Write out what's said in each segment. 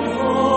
one.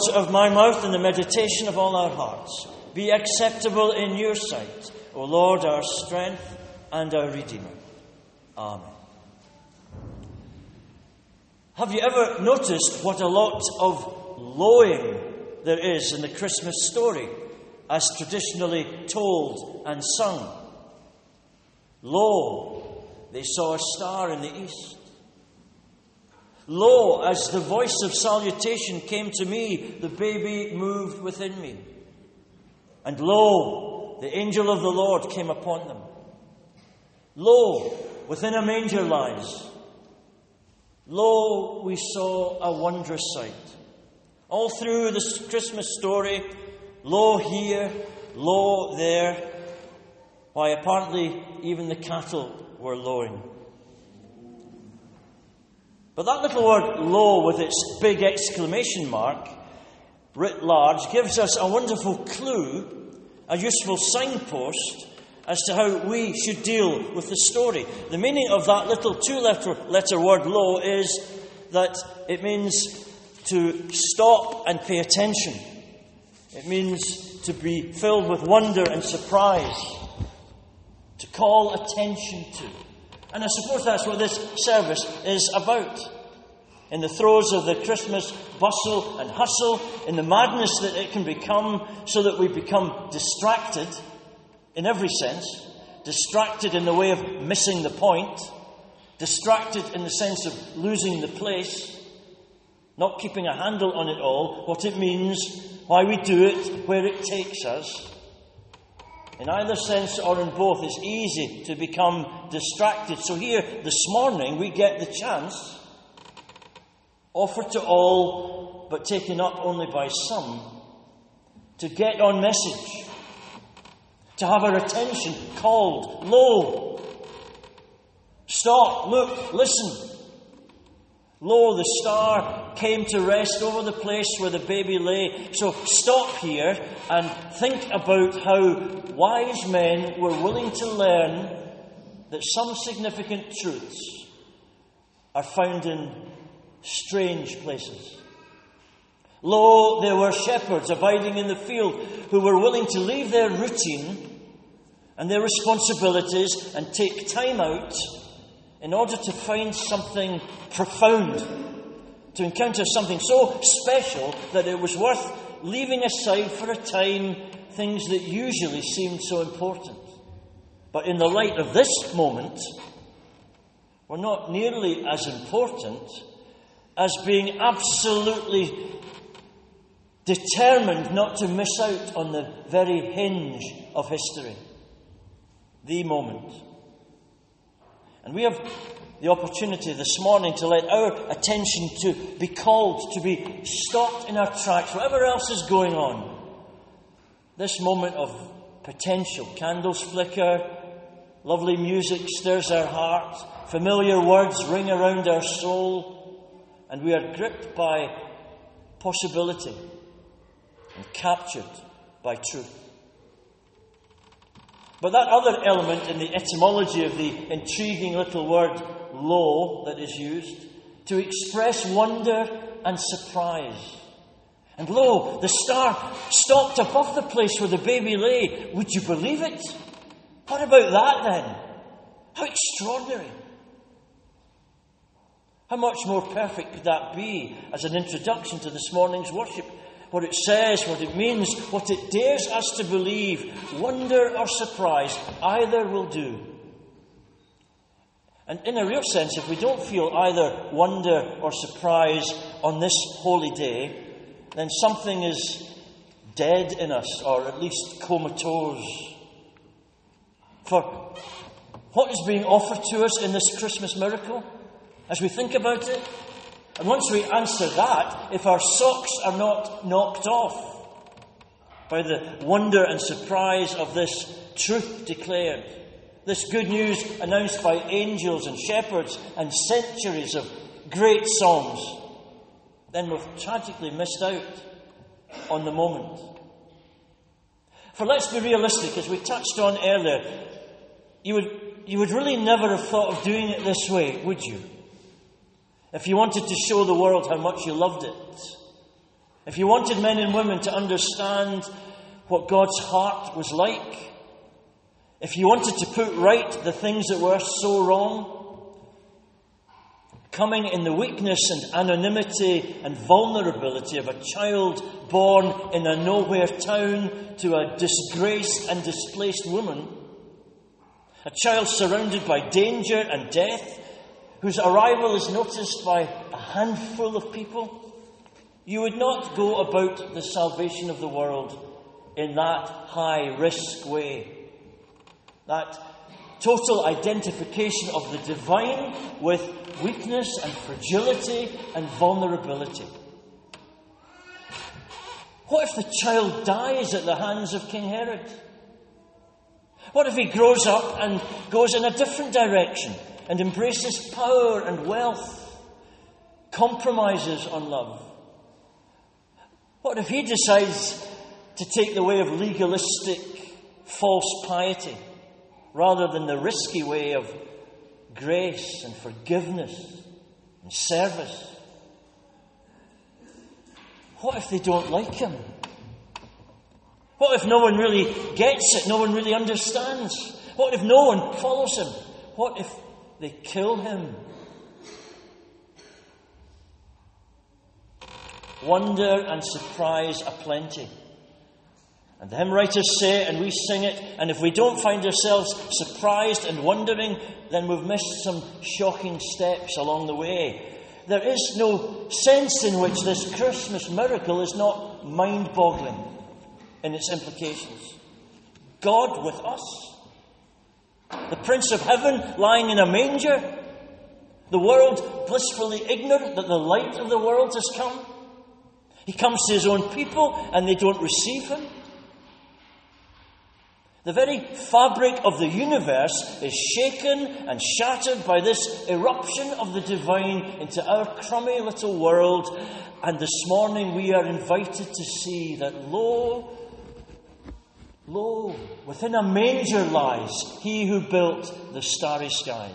Words of my mouth and the meditation of all our hearts be acceptable in your sight, O Lord, our strength and our Redeemer. Amen. Have you ever noticed what a lot of lowing there is in the Christmas story as traditionally told and sung? Lo, they saw a star in the east. Lo, as the voice of salutation came to me, the baby moved within me. And lo, the angel of the Lord came upon them. Lo, within a manger lies. Lo, we saw a wondrous sight. All through this Christmas story, lo here, lo there, why apparently even the cattle were lowing. But that little word lo with its big exclamation mark, writ large, gives us a wonderful clue, a useful signpost as to how we should deal with the story. The meaning of that little two letter, letter word lo is that it means to stop and pay attention. It means to be filled with wonder and surprise, to call attention to. And I suppose that's what this service is about. In the throes of the Christmas bustle and hustle, in the madness that it can become, so that we become distracted in every sense, distracted in the way of missing the point, distracted in the sense of losing the place, not keeping a handle on it all, what it means, why we do it, where it takes us. In either sense or in both, it's easy to become distracted. So, here this morning, we get the chance, offered to all, but taken up only by some, to get on message, to have our attention called. Lo! Stop, look, listen. Lo, the star came to rest over the place where the baby lay. So stop here and think about how wise men were willing to learn that some significant truths are found in strange places. Lo, there were shepherds abiding in the field who were willing to leave their routine and their responsibilities and take time out in order to find something profound, to encounter something so special that it was worth leaving aside for a time things that usually seemed so important. But in the light of this moment, were not nearly as important as being absolutely determined not to miss out on the very hinge of history, the moment. And we have the opportunity this morning to let our attention to be called, to be stopped in our tracks, whatever else is going on. This moment of potential. Candles flicker, lovely music stirs our heart, familiar words ring around our soul, and we are gripped by possibility and captured by truth. But that other element in the etymology of the intriguing little word lo that is used to express wonder and surprise. And lo, the star stopped above the place where the baby lay. Would you believe it? What about that then? How extraordinary. How much more perfect could that be as an introduction to this morning's worship? What it says, what it means, what it dares us to believe, wonder or surprise, either will do. And in a real sense, if we don't feel either wonder or surprise on this holy day, then something is dead in us, or at least comatose. For what is being offered to us in this Christmas miracle, as we think about it, and once we answer that, if our socks are not knocked off by the wonder and surprise of this truth declared, this good news announced by angels and shepherds and centuries of great songs, then we've tragically missed out on the moment. For let's be realistic, as we touched on earlier, you would, you would really never have thought of doing it this way, would you? If you wanted to show the world how much you loved it, if you wanted men and women to understand what God's heart was like, if you wanted to put right the things that were so wrong, coming in the weakness and anonymity and vulnerability of a child born in a nowhere town to a disgraced and displaced woman, a child surrounded by danger and death, whose arrival is noticed by a handful of people, you would not go about the salvation of the world in that high risk way. That total identification of the divine with weakness and fragility and vulnerability. What if the child dies at the hands of King Herod? What if he grows up and goes in a different direction? And embraces power and wealth, compromises on love? What if he decides to take the way of legalistic, false piety rather than the risky way of grace and forgiveness and service? What if they don't like him? What if no one really gets it? No one really understands? What if no one follows him? What if they kill him. Wonder and surprise aplenty. And the hymn writers say, and we sing it, and if we don't find ourselves surprised and wondering, then we've missed some shocking steps along the way. There is no sense in which this Christmas miracle is not mind boggling in its implications. God with us. The Prince of Heaven lying in a manger. The world blissfully ignorant that the light of the world has come. He comes to his own people and they don't receive him. The very fabric of the universe is shaken and shattered by this eruption of the divine into our crummy little world. And this morning we are invited to see that, lo, Lo, within a manger lies he who built the starry skies.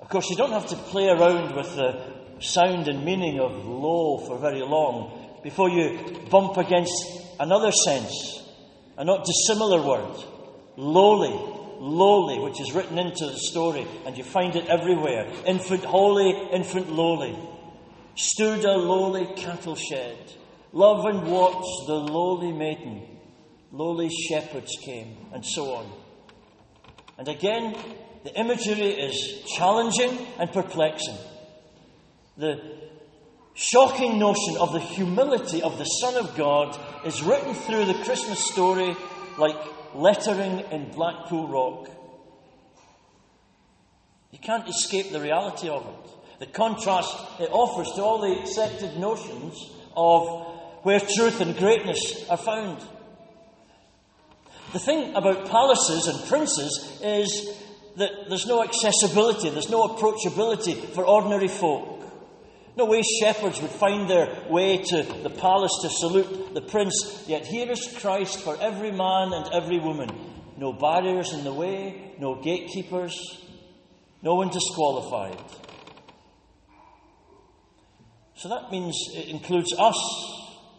Of course, you don't have to play around with the sound and meaning of lo for very long before you bump against another sense, a not dissimilar word lowly, lowly, which is written into the story, and you find it everywhere. Infant holy, infant lowly. Stood a lowly cattle shed. Love and watch the lowly maiden, lowly shepherds came, and so on. And again, the imagery is challenging and perplexing. The shocking notion of the humility of the Son of God is written through the Christmas story like lettering in Blackpool Rock. You can't escape the reality of it. The contrast it offers to all the accepted notions of where truth and greatness are found. The thing about palaces and princes is that there's no accessibility, there's no approachability for ordinary folk. No way shepherds would find their way to the palace to salute the prince, yet here is Christ for every man and every woman. No barriers in the way, no gatekeepers, no one disqualified. So that means it includes us,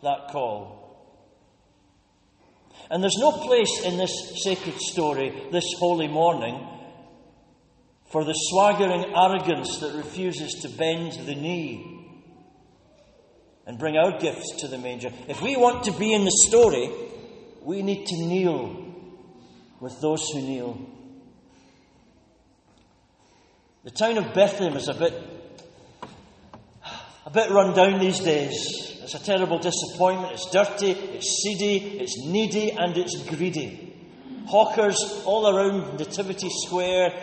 that call. And there's no place in this sacred story, this holy morning, for the swaggering arrogance that refuses to bend the knee and bring our gifts to the manger. If we want to be in the story, we need to kneel with those who kneel. The town of Bethlehem is a bit bit run down these days. It's a terrible disappointment. It's dirty, it's seedy, it's needy, and it's greedy. Hawkers all around Nativity Square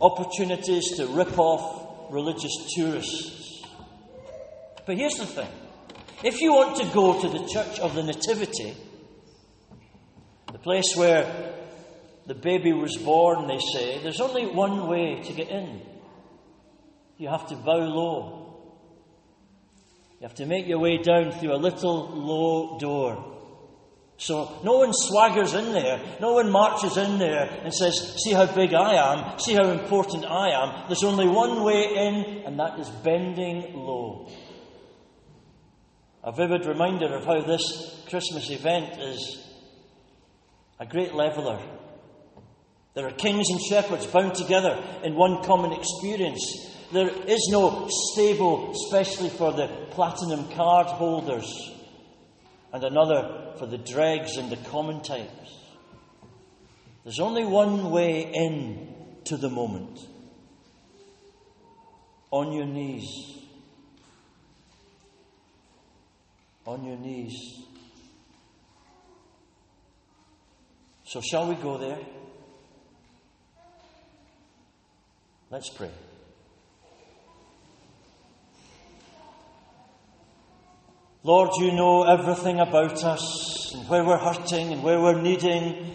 opportunities to rip off religious tourists. But here's the thing if you want to go to the Church of the Nativity, the place where the baby was born, they say, there's only one way to get in. You have to bow low. You have to make your way down through a little low door. So no one swaggers in there, no one marches in there and says, See how big I am, see how important I am. There's only one way in, and that is bending low. A vivid reminder of how this Christmas event is a great leveller. There are kings and shepherds bound together in one common experience. There is no stable, especially for the platinum card holders and another for the dregs and the common types. There's only one way in to the moment on your knees. On your knees. So, shall we go there? Let's pray. Lord, you know everything about us and where we're hurting and where we're needing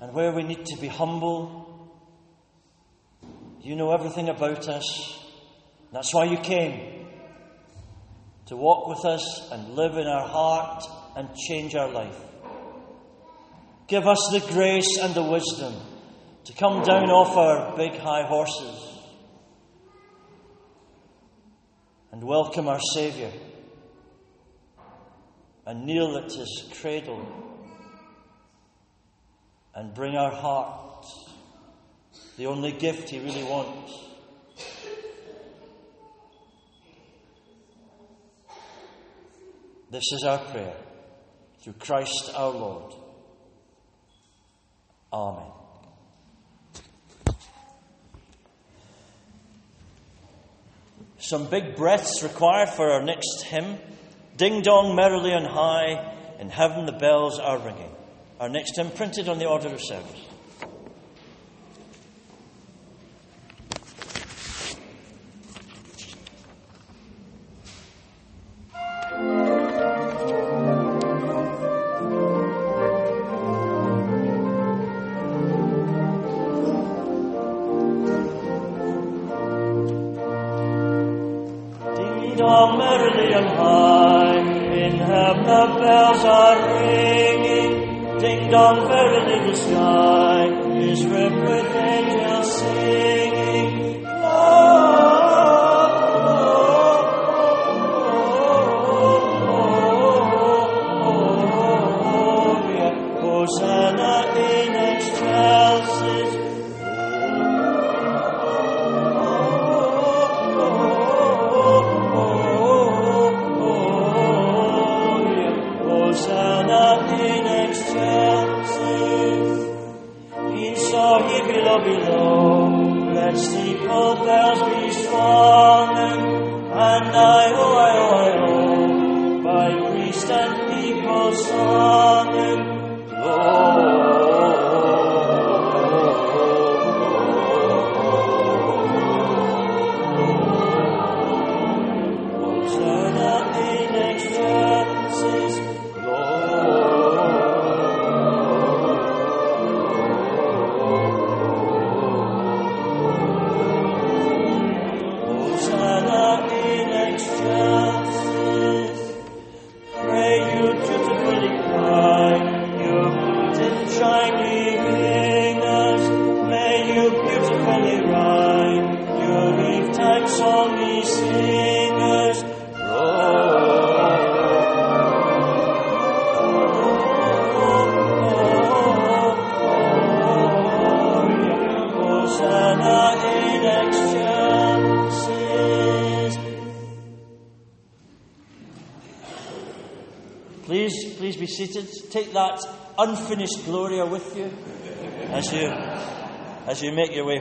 and where we need to be humble. You know everything about us. That's why you came to walk with us and live in our heart and change our life. Give us the grace and the wisdom to come down off our big high horses and welcome our Saviour and kneel at his cradle and bring our heart, the only gift he really wants. This is our prayer through Christ our Lord. Amen. Some big breaths required for our next hymn. Ding dong merrily on high, in heaven the bells are ringing. Our next hymn printed on the order of service. And people sung, Lord. Please, please be seated. Take that unfinished gloria with you as you, as you make your way